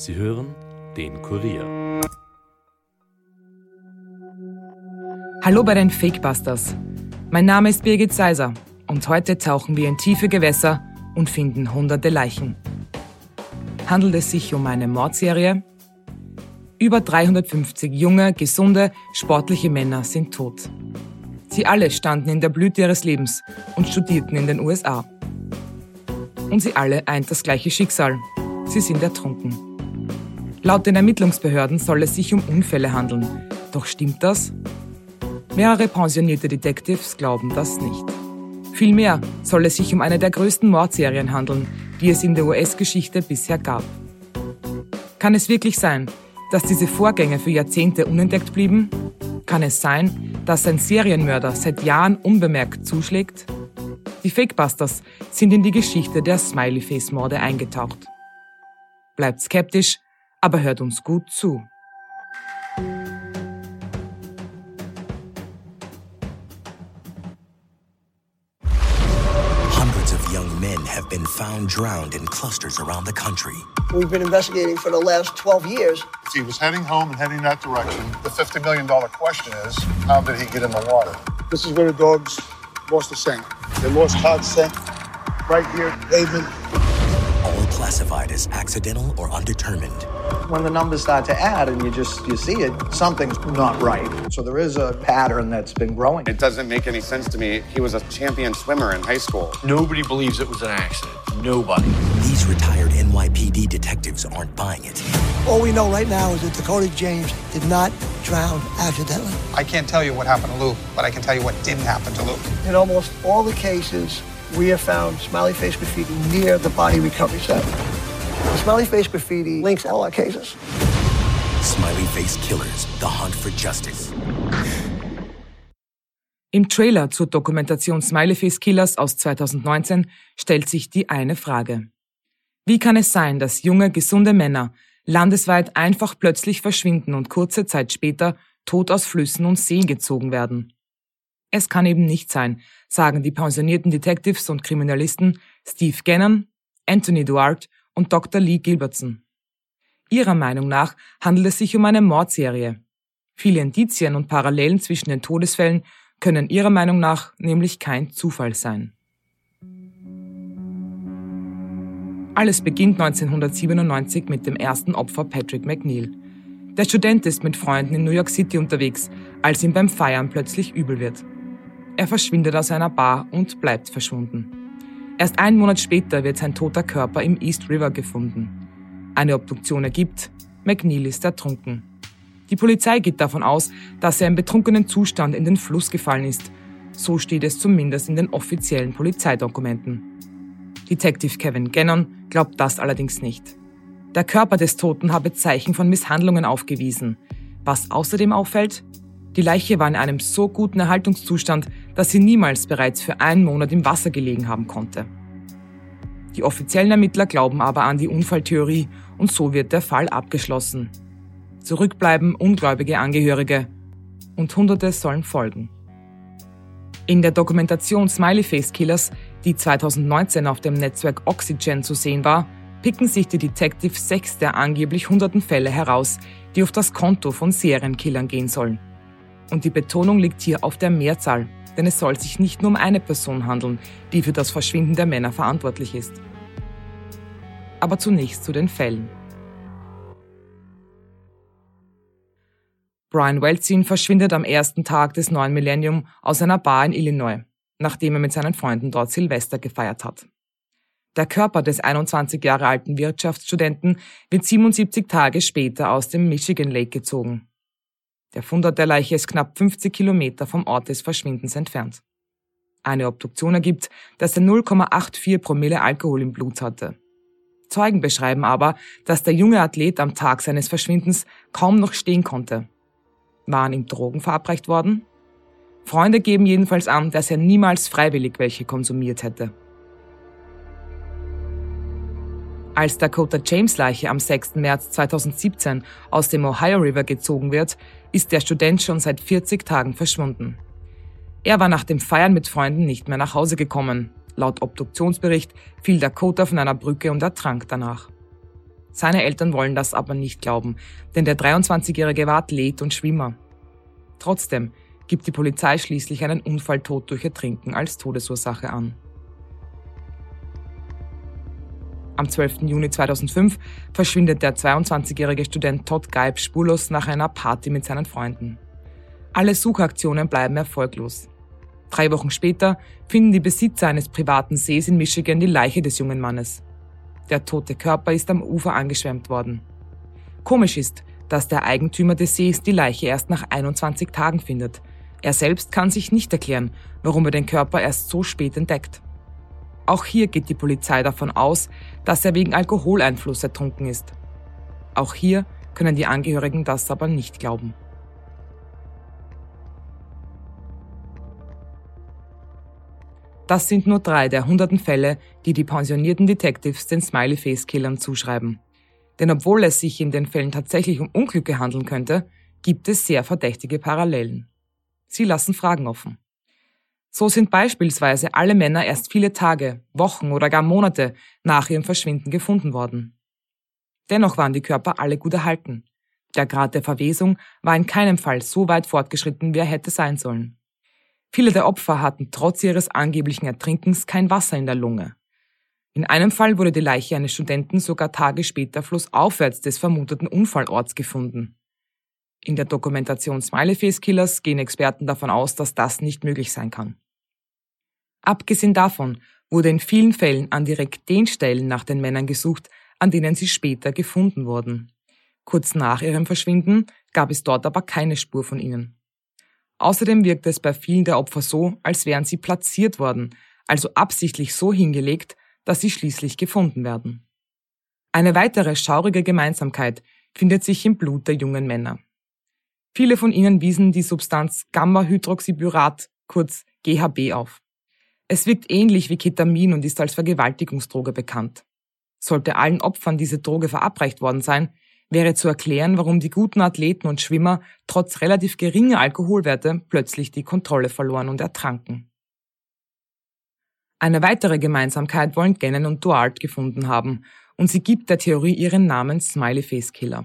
Sie hören den Kurier. Hallo bei den Fakebusters. Mein Name ist Birgit Seiser und heute tauchen wir in tiefe Gewässer und finden hunderte Leichen. Handelt es sich um eine Mordserie? Über 350 junge, gesunde, sportliche Männer sind tot. Sie alle standen in der Blüte ihres Lebens und studierten in den USA. Und sie alle eint das gleiche Schicksal. Sie sind ertrunken. Laut den Ermittlungsbehörden soll es sich um Unfälle handeln. Doch stimmt das? Mehrere pensionierte Detectives glauben das nicht. Vielmehr soll es sich um eine der größten Mordserien handeln, die es in der US-Geschichte bisher gab. Kann es wirklich sein, dass diese Vorgänge für Jahrzehnte unentdeckt blieben? Kann es sein, dass ein Serienmörder seit Jahren unbemerkt zuschlägt? Die Fakebusters sind in die Geschichte der Smiley-Face-Morde eingetaucht. Bleibt skeptisch, aber hört uns gut zu. Hundreds of young men have been found drowned in clusters around the country. We've been investigating for the last 12 years. If he was heading home and heading that direction, the $50 million question is how did he get in the water? This is where the dogs lost the scent. They lost Todd's scent right here, pavement. All classified as accidental or undetermined. When the numbers start to add and you just you see it, something's not right. So there is a pattern that's been growing. It doesn't make any sense to me. He was a champion swimmer in high school. Nobody believes it was an accident. Nobody. These retired NYPD detectives aren't buying it. All we know right now is that Dakota James did not drown accidentally. I can't tell you what happened to Luke, but I can tell you what didn't happen to Luke. In almost all the cases, we have found smiley face graffiti near the body recovery site. Smiley face graffiti links all our cases. Smiley Face Killers, The Hunt for Justice. Im Trailer zur Dokumentation Smiley Face Killers aus 2019 stellt sich die eine Frage. Wie kann es sein, dass junge, gesunde Männer landesweit einfach plötzlich verschwinden und kurze Zeit später tot aus Flüssen und Seen gezogen werden? Es kann eben nicht sein, sagen die pensionierten Detectives und Kriminalisten Steve Gannon, Anthony Duarte und Dr. Lee Gilbertson. Ihrer Meinung nach handelt es sich um eine Mordserie. Viele Indizien und Parallelen zwischen den Todesfällen können ihrer Meinung nach nämlich kein Zufall sein. Alles beginnt 1997 mit dem ersten Opfer Patrick McNeil. Der Student ist mit Freunden in New York City unterwegs, als ihm beim Feiern plötzlich übel wird. Er verschwindet aus einer Bar und bleibt verschwunden. Erst einen Monat später wird sein toter Körper im East River gefunden. Eine Obduktion ergibt, McNeil ist ertrunken. Die Polizei geht davon aus, dass er im betrunkenen Zustand in den Fluss gefallen ist. So steht es zumindest in den offiziellen Polizeidokumenten. Detective Kevin Gannon glaubt das allerdings nicht. Der Körper des Toten habe Zeichen von Misshandlungen aufgewiesen. Was außerdem auffällt? Die Leiche war in einem so guten Erhaltungszustand, dass sie niemals bereits für einen Monat im Wasser gelegen haben konnte. Die offiziellen Ermittler glauben aber an die Unfalltheorie und so wird der Fall abgeschlossen. Zurückbleiben ungläubige Angehörige und Hunderte sollen folgen. In der Dokumentation Smiley Face Killers, die 2019 auf dem Netzwerk Oxygen zu sehen war, picken sich die Detectives sechs der angeblich hunderten Fälle heraus, die auf das Konto von Serienkillern gehen sollen. Und die Betonung liegt hier auf der Mehrzahl, denn es soll sich nicht nur um eine Person handeln, die für das Verschwinden der Männer verantwortlich ist. Aber zunächst zu den Fällen. Brian Welzin verschwindet am ersten Tag des neuen Millennium aus einer Bar in Illinois, nachdem er mit seinen Freunden dort Silvester gefeiert hat. Der Körper des 21 Jahre alten Wirtschaftsstudenten wird 77 Tage später aus dem Michigan Lake gezogen. Der Fundort der Leiche ist knapp 50 Kilometer vom Ort des Verschwindens entfernt. Eine Obduktion ergibt, dass er 0,84 Promille Alkohol im Blut hatte. Zeugen beschreiben aber, dass der junge Athlet am Tag seines Verschwindens kaum noch stehen konnte. Waren ihm Drogen verabreicht worden? Freunde geben jedenfalls an, dass er niemals freiwillig welche konsumiert hätte. Als Dakota James Leiche am 6. März 2017 aus dem Ohio River gezogen wird, ist der Student schon seit 40 Tagen verschwunden. Er war nach dem Feiern mit Freunden nicht mehr nach Hause gekommen. Laut Obduktionsbericht fiel Dakota von einer Brücke und ertrank danach. Seine Eltern wollen das aber nicht glauben, denn der 23-Jährige war Athlet und Schwimmer. Trotzdem gibt die Polizei schließlich einen Unfalltod durch Ertrinken als Todesursache an. Am 12. Juni 2005 verschwindet der 22-jährige Student Todd Geib spurlos nach einer Party mit seinen Freunden. Alle Suchaktionen bleiben erfolglos. Drei Wochen später finden die Besitzer eines privaten Sees in Michigan die Leiche des jungen Mannes. Der tote Körper ist am Ufer angeschwemmt worden. Komisch ist, dass der Eigentümer des Sees die Leiche erst nach 21 Tagen findet. Er selbst kann sich nicht erklären, warum er den Körper erst so spät entdeckt. Auch hier geht die Polizei davon aus, dass er wegen Alkoholeinfluss ertrunken ist. Auch hier können die Angehörigen das aber nicht glauben. Das sind nur drei der hunderten Fälle, die die pensionierten Detectives den Smiley-Face-Killern zuschreiben. Denn obwohl es sich in den Fällen tatsächlich um Unglücke handeln könnte, gibt es sehr verdächtige Parallelen. Sie lassen Fragen offen. So sind beispielsweise alle Männer erst viele Tage, Wochen oder gar Monate nach ihrem Verschwinden gefunden worden. Dennoch waren die Körper alle gut erhalten. Der Grad der Verwesung war in keinem Fall so weit fortgeschritten, wie er hätte sein sollen. Viele der Opfer hatten trotz ihres angeblichen Ertrinkens kein Wasser in der Lunge. In einem Fall wurde die Leiche eines Studenten sogar Tage später flussaufwärts des vermuteten Unfallorts gefunden. In der Dokumentation Smiley Face Killers gehen Experten davon aus, dass das nicht möglich sein kann. Abgesehen davon wurde in vielen Fällen an direkt den Stellen nach den Männern gesucht, an denen sie später gefunden wurden. Kurz nach ihrem Verschwinden gab es dort aber keine Spur von ihnen. Außerdem wirkte es bei vielen der Opfer so, als wären sie platziert worden, also absichtlich so hingelegt, dass sie schließlich gefunden werden. Eine weitere schaurige Gemeinsamkeit findet sich im Blut der jungen Männer. Viele von ihnen wiesen die Substanz Gamma-Hydroxyburat, kurz GHB, auf. Es wirkt ähnlich wie Ketamin und ist als Vergewaltigungsdroge bekannt. Sollte allen Opfern diese Droge verabreicht worden sein, wäre zu erklären, warum die guten Athleten und Schwimmer trotz relativ geringer Alkoholwerte plötzlich die Kontrolle verloren und ertranken. Eine weitere Gemeinsamkeit wollen Gannon und Duart gefunden haben, und sie gibt der Theorie ihren Namen Smiley Face Killer.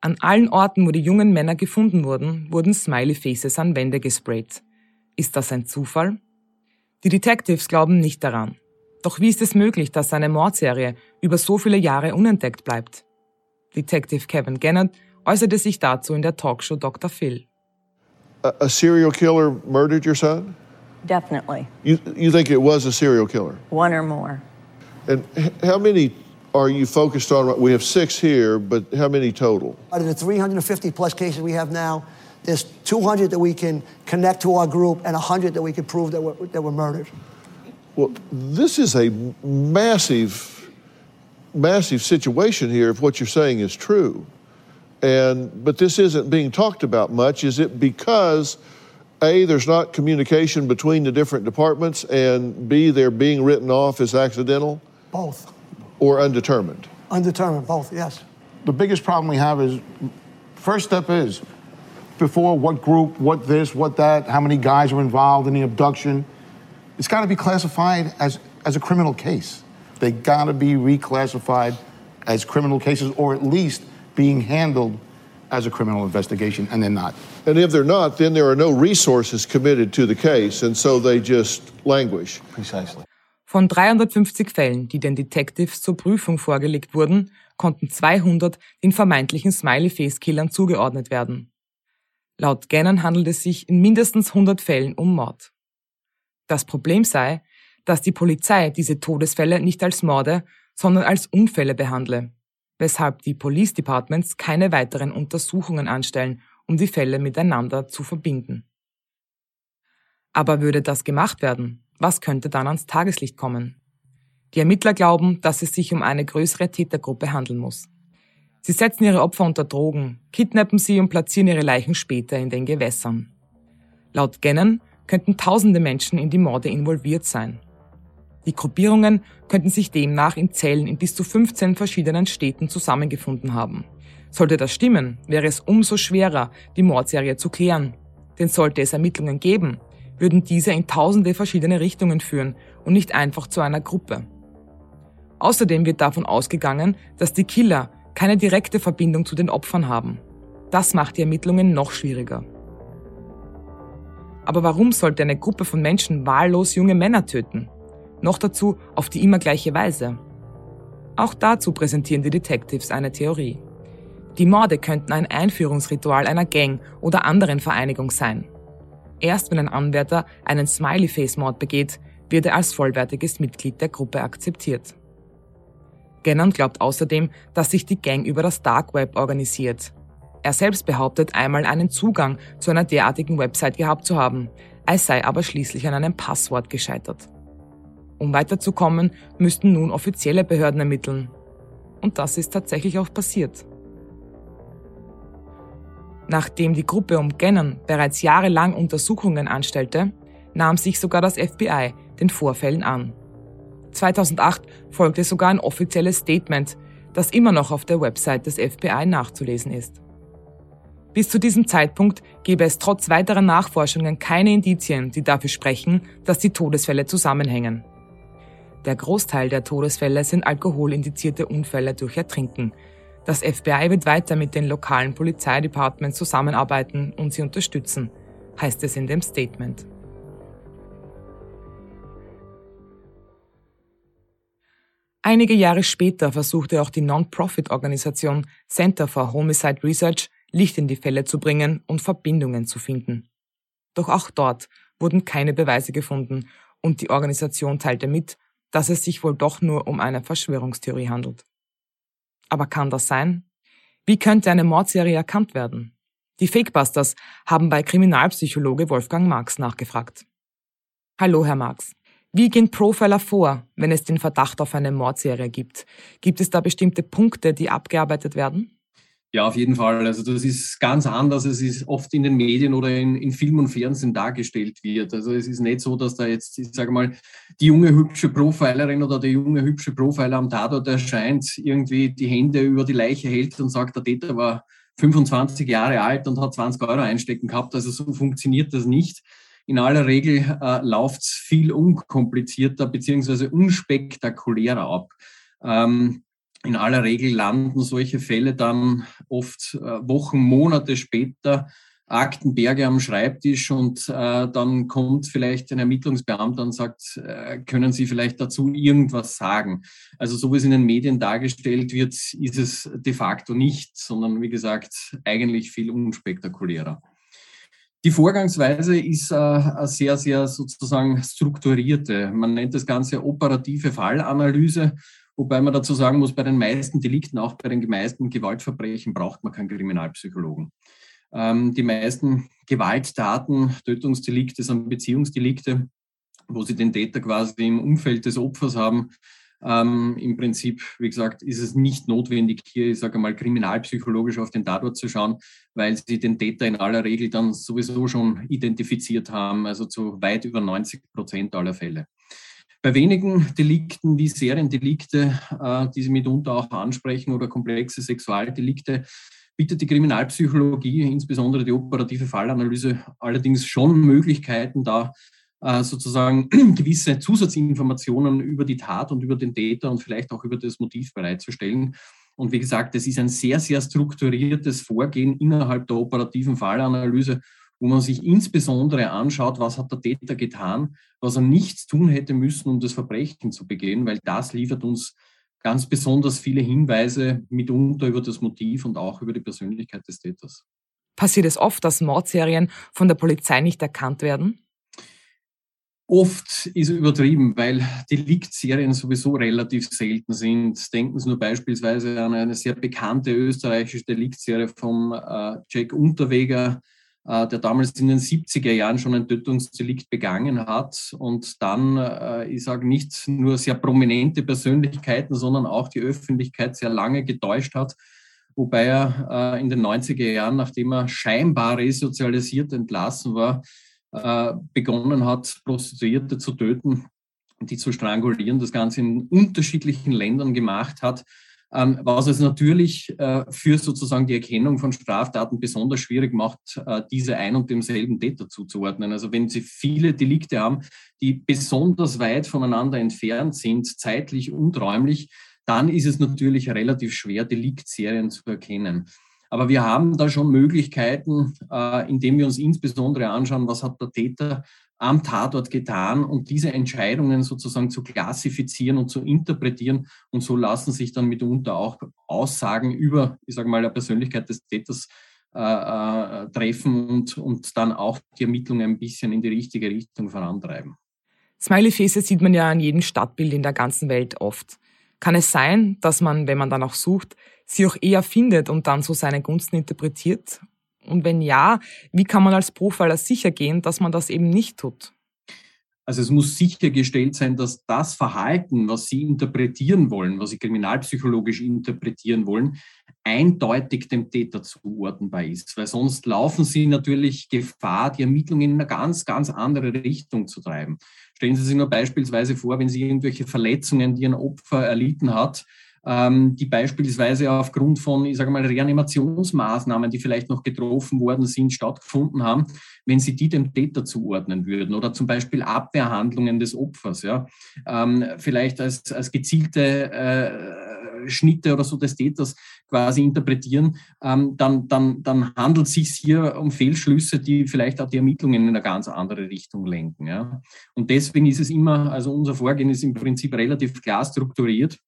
An allen Orten, wo die jungen Männer gefunden wurden, wurden Smiley Faces an Wände gesprayt. Ist das ein Zufall? Die Detectives glauben nicht daran. Doch wie ist es möglich, dass eine Mordserie über so viele Jahre unentdeckt bleibt? Detective Kevin Gannett äußerte sich dazu in der Talkshow Dr. Phil. A, a serial killer murdered your son? Definitely. You, you think it was a serial killer? One or more. And how many are you focused on? We have six here, but how many total? Out of the 350 plus cases we have now, there's 200 that we can connect to our group and 100 that we can prove that were, that were murdered. Well, this is a massive massive situation here if what you're saying is true. And but this isn't being talked about much. Is it because A, there's not communication between the different departments, and B, they're being written off as accidental? Both. Or undetermined? Undetermined, both, yes. The biggest problem we have is first step is before what group, what this, what that, how many guys are involved in the abduction. It's got to be classified as, as a criminal case. They got to be reclassified as criminal cases or at least being handled as a criminal investigation, and they're not. And if they're not, then there are no resources committed to the case, and so they just languish. Precisely. Von 350 Fällen, die den Detectives zur Prüfung vorgelegt wurden, konnten 200 den vermeintlichen Smiley-Face-Killern zugeordnet werden. Laut Gannon handelt es sich in mindestens 100 Fällen um Mord. Das Problem sei, dass die Polizei diese Todesfälle nicht als Morde, sondern als Unfälle behandle, weshalb die Police Departments keine weiteren Untersuchungen anstellen, um die Fälle miteinander zu verbinden. Aber würde das gemacht werden, was könnte dann ans Tageslicht kommen? Die Ermittler glauben, dass es sich um eine größere Tätergruppe handeln muss. Sie setzen ihre Opfer unter Drogen, kidnappen sie und platzieren ihre Leichen später in den Gewässern. Laut Gannon könnten tausende Menschen in die Morde involviert sein. Die Gruppierungen könnten sich demnach in Zellen in bis zu 15 verschiedenen Städten zusammengefunden haben. Sollte das stimmen, wäre es umso schwerer, die Mordserie zu klären. Denn sollte es Ermittlungen geben, würden diese in tausende verschiedene Richtungen führen und nicht einfach zu einer Gruppe. Außerdem wird davon ausgegangen, dass die Killer keine direkte Verbindung zu den Opfern haben. Das macht die Ermittlungen noch schwieriger. Aber warum sollte eine Gruppe von Menschen wahllos junge Männer töten? Noch dazu auf die immer gleiche Weise. Auch dazu präsentieren die Detectives eine Theorie. Die Morde könnten ein Einführungsritual einer Gang oder anderen Vereinigung sein. Erst wenn ein Anwärter einen Smiley-Face-Mord begeht, wird er als vollwertiges Mitglied der Gruppe akzeptiert. Gannon glaubt außerdem, dass sich die Gang über das Dark Web organisiert. Er selbst behauptet einmal einen Zugang zu einer derartigen Website gehabt zu haben, es sei aber schließlich an einem Passwort gescheitert. Um weiterzukommen, müssten nun offizielle Behörden ermitteln. Und das ist tatsächlich auch passiert. Nachdem die Gruppe um Gannon bereits jahrelang Untersuchungen anstellte, nahm sich sogar das FBI den Vorfällen an. 2008 folgte sogar ein offizielles Statement, das immer noch auf der Website des FBI nachzulesen ist. Bis zu diesem Zeitpunkt gäbe es trotz weiterer Nachforschungen keine Indizien, die dafür sprechen, dass die Todesfälle zusammenhängen. Der Großteil der Todesfälle sind alkoholindizierte Unfälle durch Ertrinken. Das FBI wird weiter mit den lokalen Polizeidepartements zusammenarbeiten und sie unterstützen, heißt es in dem Statement. Einige Jahre später versuchte auch die Non-Profit-Organisation Center for Homicide Research Licht in die Fälle zu bringen und Verbindungen zu finden. Doch auch dort wurden keine Beweise gefunden und die Organisation teilte mit, dass es sich wohl doch nur um eine Verschwörungstheorie handelt. Aber kann das sein? Wie könnte eine Mordserie erkannt werden? Die Fakebusters haben bei Kriminalpsychologe Wolfgang Marx nachgefragt. Hallo, Herr Marx. Wie gehen Profiler vor, wenn es den Verdacht auf eine Mordserie gibt? Gibt es da bestimmte Punkte, die abgearbeitet werden? Ja, auf jeden Fall. Also das ist ganz anders, es oft in den Medien oder in, in Film und Fernsehen dargestellt wird. Also es ist nicht so, dass da jetzt, ich sage mal, die junge hübsche Profilerin oder der junge hübsche Profiler am Tatort erscheint, irgendwie die Hände über die Leiche hält und sagt, der Täter war 25 Jahre alt und hat 20 Euro einstecken gehabt. Also so funktioniert das nicht. In aller Regel äh, läuft es viel unkomplizierter beziehungsweise unspektakulärer ab. Ähm, in aller Regel landen solche Fälle dann oft äh, Wochen, Monate später Aktenberge am Schreibtisch und äh, dann kommt vielleicht ein Ermittlungsbeamter und sagt, äh, können Sie vielleicht dazu irgendwas sagen? Also so wie es in den Medien dargestellt wird, ist es de facto nicht, sondern wie gesagt eigentlich viel unspektakulärer. Die Vorgangsweise ist äh, eine sehr, sehr sozusagen strukturierte. Man nennt das Ganze operative Fallanalyse Wobei man dazu sagen muss, bei den meisten Delikten, auch bei den meisten Gewaltverbrechen, braucht man keinen Kriminalpsychologen. Ähm, die meisten Gewalttaten, Tötungsdelikte sind Beziehungsdelikte, wo sie den Täter quasi im Umfeld des Opfers haben. Ähm, Im Prinzip, wie gesagt, ist es nicht notwendig, hier, ich sage mal, kriminalpsychologisch auf den Tatort zu schauen, weil sie den Täter in aller Regel dann sowieso schon identifiziert haben, also zu weit über 90 Prozent aller Fälle. Bei wenigen Delikten wie Seriendelikte, äh, die Sie mitunter auch ansprechen, oder komplexe Sexualdelikte, bietet die Kriminalpsychologie, insbesondere die operative Fallanalyse, allerdings schon Möglichkeiten, da äh, sozusagen gewisse Zusatzinformationen über die Tat und über den Täter und vielleicht auch über das Motiv bereitzustellen. Und wie gesagt, es ist ein sehr, sehr strukturiertes Vorgehen innerhalb der operativen Fallanalyse wo man sich insbesondere anschaut, was hat der Täter getan, was er nichts tun hätte müssen, um das Verbrechen zu begehen, weil das liefert uns ganz besonders viele Hinweise mitunter über das Motiv und auch über die Persönlichkeit des Täters. Passiert es oft, dass Mordserien von der Polizei nicht erkannt werden? Oft ist übertrieben, weil Deliktserien sowieso relativ selten sind. Denken Sie nur beispielsweise an eine sehr bekannte österreichische Deliktserie vom äh, Jack Unterweger, der damals in den 70er Jahren schon ein Tötungsdelikt begangen hat. Und dann, äh, ich sage nicht nur sehr prominente Persönlichkeiten, sondern auch die Öffentlichkeit sehr lange getäuscht hat, wobei er äh, in den 90er Jahren, nachdem er scheinbar resozialisiert entlassen war, begonnen hat, Prostituierte zu töten, die zu strangulieren, das Ganze in unterschiedlichen Ländern gemacht hat was es natürlich äh, für sozusagen die Erkennung von Straftaten besonders schwierig macht, äh, diese ein und demselben Täter zuzuordnen. Also wenn Sie viele Delikte haben, die besonders weit voneinander entfernt sind, zeitlich und räumlich, dann ist es natürlich relativ schwer, Deliktserien zu erkennen. Aber wir haben da schon Möglichkeiten, äh, indem wir uns insbesondere anschauen, was hat der Täter am Tatort getan und diese Entscheidungen sozusagen zu klassifizieren und zu interpretieren. Und so lassen sich dann mitunter auch Aussagen über, ich sage mal, der Persönlichkeit des Täters äh, äh, treffen und, und dann auch die Ermittlungen ein bisschen in die richtige Richtung vorantreiben. Smiley-Faces sieht man ja an jedem Stadtbild in der ganzen Welt oft. Kann es sein, dass man, wenn man danach sucht, sie auch eher findet und dann so seine Gunsten interpretiert? Und wenn ja, wie kann man als Profiler sicher gehen, dass man das eben nicht tut? Also es muss sichergestellt sein, dass das Verhalten, was Sie interpretieren wollen, was Sie kriminalpsychologisch interpretieren wollen, eindeutig dem Täter zuordnenbar ist. Weil sonst laufen Sie natürlich Gefahr, die Ermittlungen in eine ganz, ganz andere Richtung zu treiben. Stellen Sie sich nur beispielsweise vor, wenn Sie irgendwelche Verletzungen, die ein Opfer erlitten hat, die beispielsweise aufgrund von, ich sage mal, Reanimationsmaßnahmen, die vielleicht noch getroffen worden sind, stattgefunden haben, wenn Sie die dem Täter zuordnen würden oder zum Beispiel Abwehrhandlungen des Opfers, ja, ähm, vielleicht als, als gezielte äh, Schnitte oder so des Täters quasi interpretieren, ähm, dann, dann, dann handelt es sich hier um Fehlschlüsse, die vielleicht auch die Ermittlungen in eine ganz andere Richtung lenken. Ja. Und deswegen ist es immer, also unser Vorgehen ist im Prinzip relativ klar strukturiert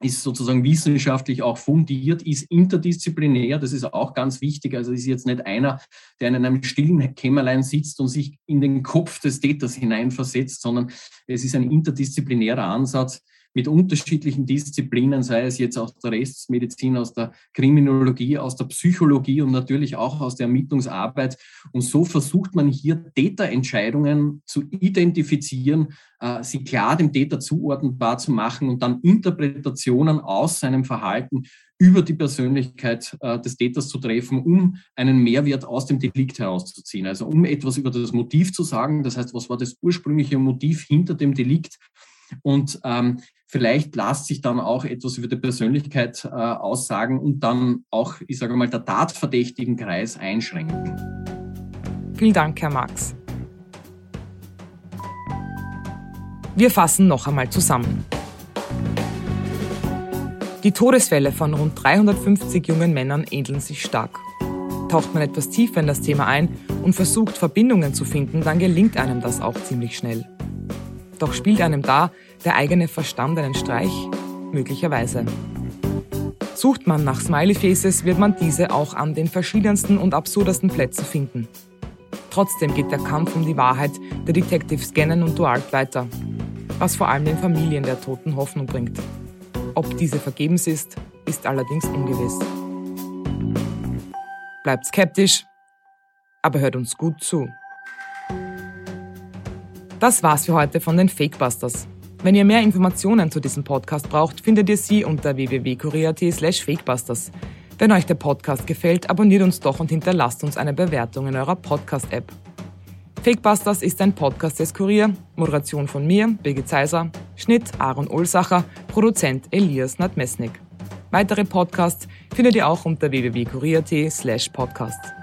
ist sozusagen wissenschaftlich auch fundiert, ist interdisziplinär, das ist auch ganz wichtig. Also ist jetzt nicht einer, der in einem stillen Kämmerlein sitzt und sich in den Kopf des Täters hineinversetzt, sondern es ist ein interdisziplinärer Ansatz, mit unterschiedlichen Disziplinen, sei es jetzt aus der Rechtsmedizin, aus der Kriminologie, aus der Psychologie und natürlich auch aus der Ermittlungsarbeit. Und so versucht man hier Täterentscheidungen zu identifizieren, äh, sie klar dem Täter zuordnenbar zu machen und dann Interpretationen aus seinem Verhalten über die Persönlichkeit äh, des Täters zu treffen, um einen Mehrwert aus dem Delikt herauszuziehen. Also um etwas über das Motiv zu sagen, das heißt, was war das ursprüngliche Motiv hinter dem Delikt und ähm, vielleicht lässt sich dann auch etwas über die Persönlichkeit äh, aussagen und dann auch, ich sage mal, der tatverdächtigen Kreis einschränken. Vielen Dank, Herr Marx. Wir fassen noch einmal zusammen. Die Todesfälle von rund 350 jungen Männern ähneln sich stark. Taucht man etwas tiefer in das Thema ein und versucht Verbindungen zu finden, dann gelingt einem das auch ziemlich schnell. Doch spielt einem da der eigene Verstand einen Streich? Möglicherweise. Sucht man nach Smiley Faces, wird man diese auch an den verschiedensten und absurdesten Plätzen finden. Trotzdem geht der Kampf um die Wahrheit der Detectives Gannon und Duart weiter, was vor allem den Familien der Toten Hoffnung bringt. Ob diese vergebens ist, ist allerdings ungewiss. Bleibt skeptisch, aber hört uns gut zu. Das war's für heute von den Fakebusters. Wenn ihr mehr Informationen zu diesem Podcast braucht, findet ihr sie unter www.kurier.at slash fakebusters. Wenn euch der Podcast gefällt, abonniert uns doch und hinterlasst uns eine Bewertung in eurer Podcast-App. Fakebusters ist ein Podcast des Kurier, Moderation von mir, Birgit Zeiser, Schnitt Aaron Olsacher, Produzent Elias Nadmesnik. Weitere Podcasts findet ihr auch unter www.kurier.at slash podcast.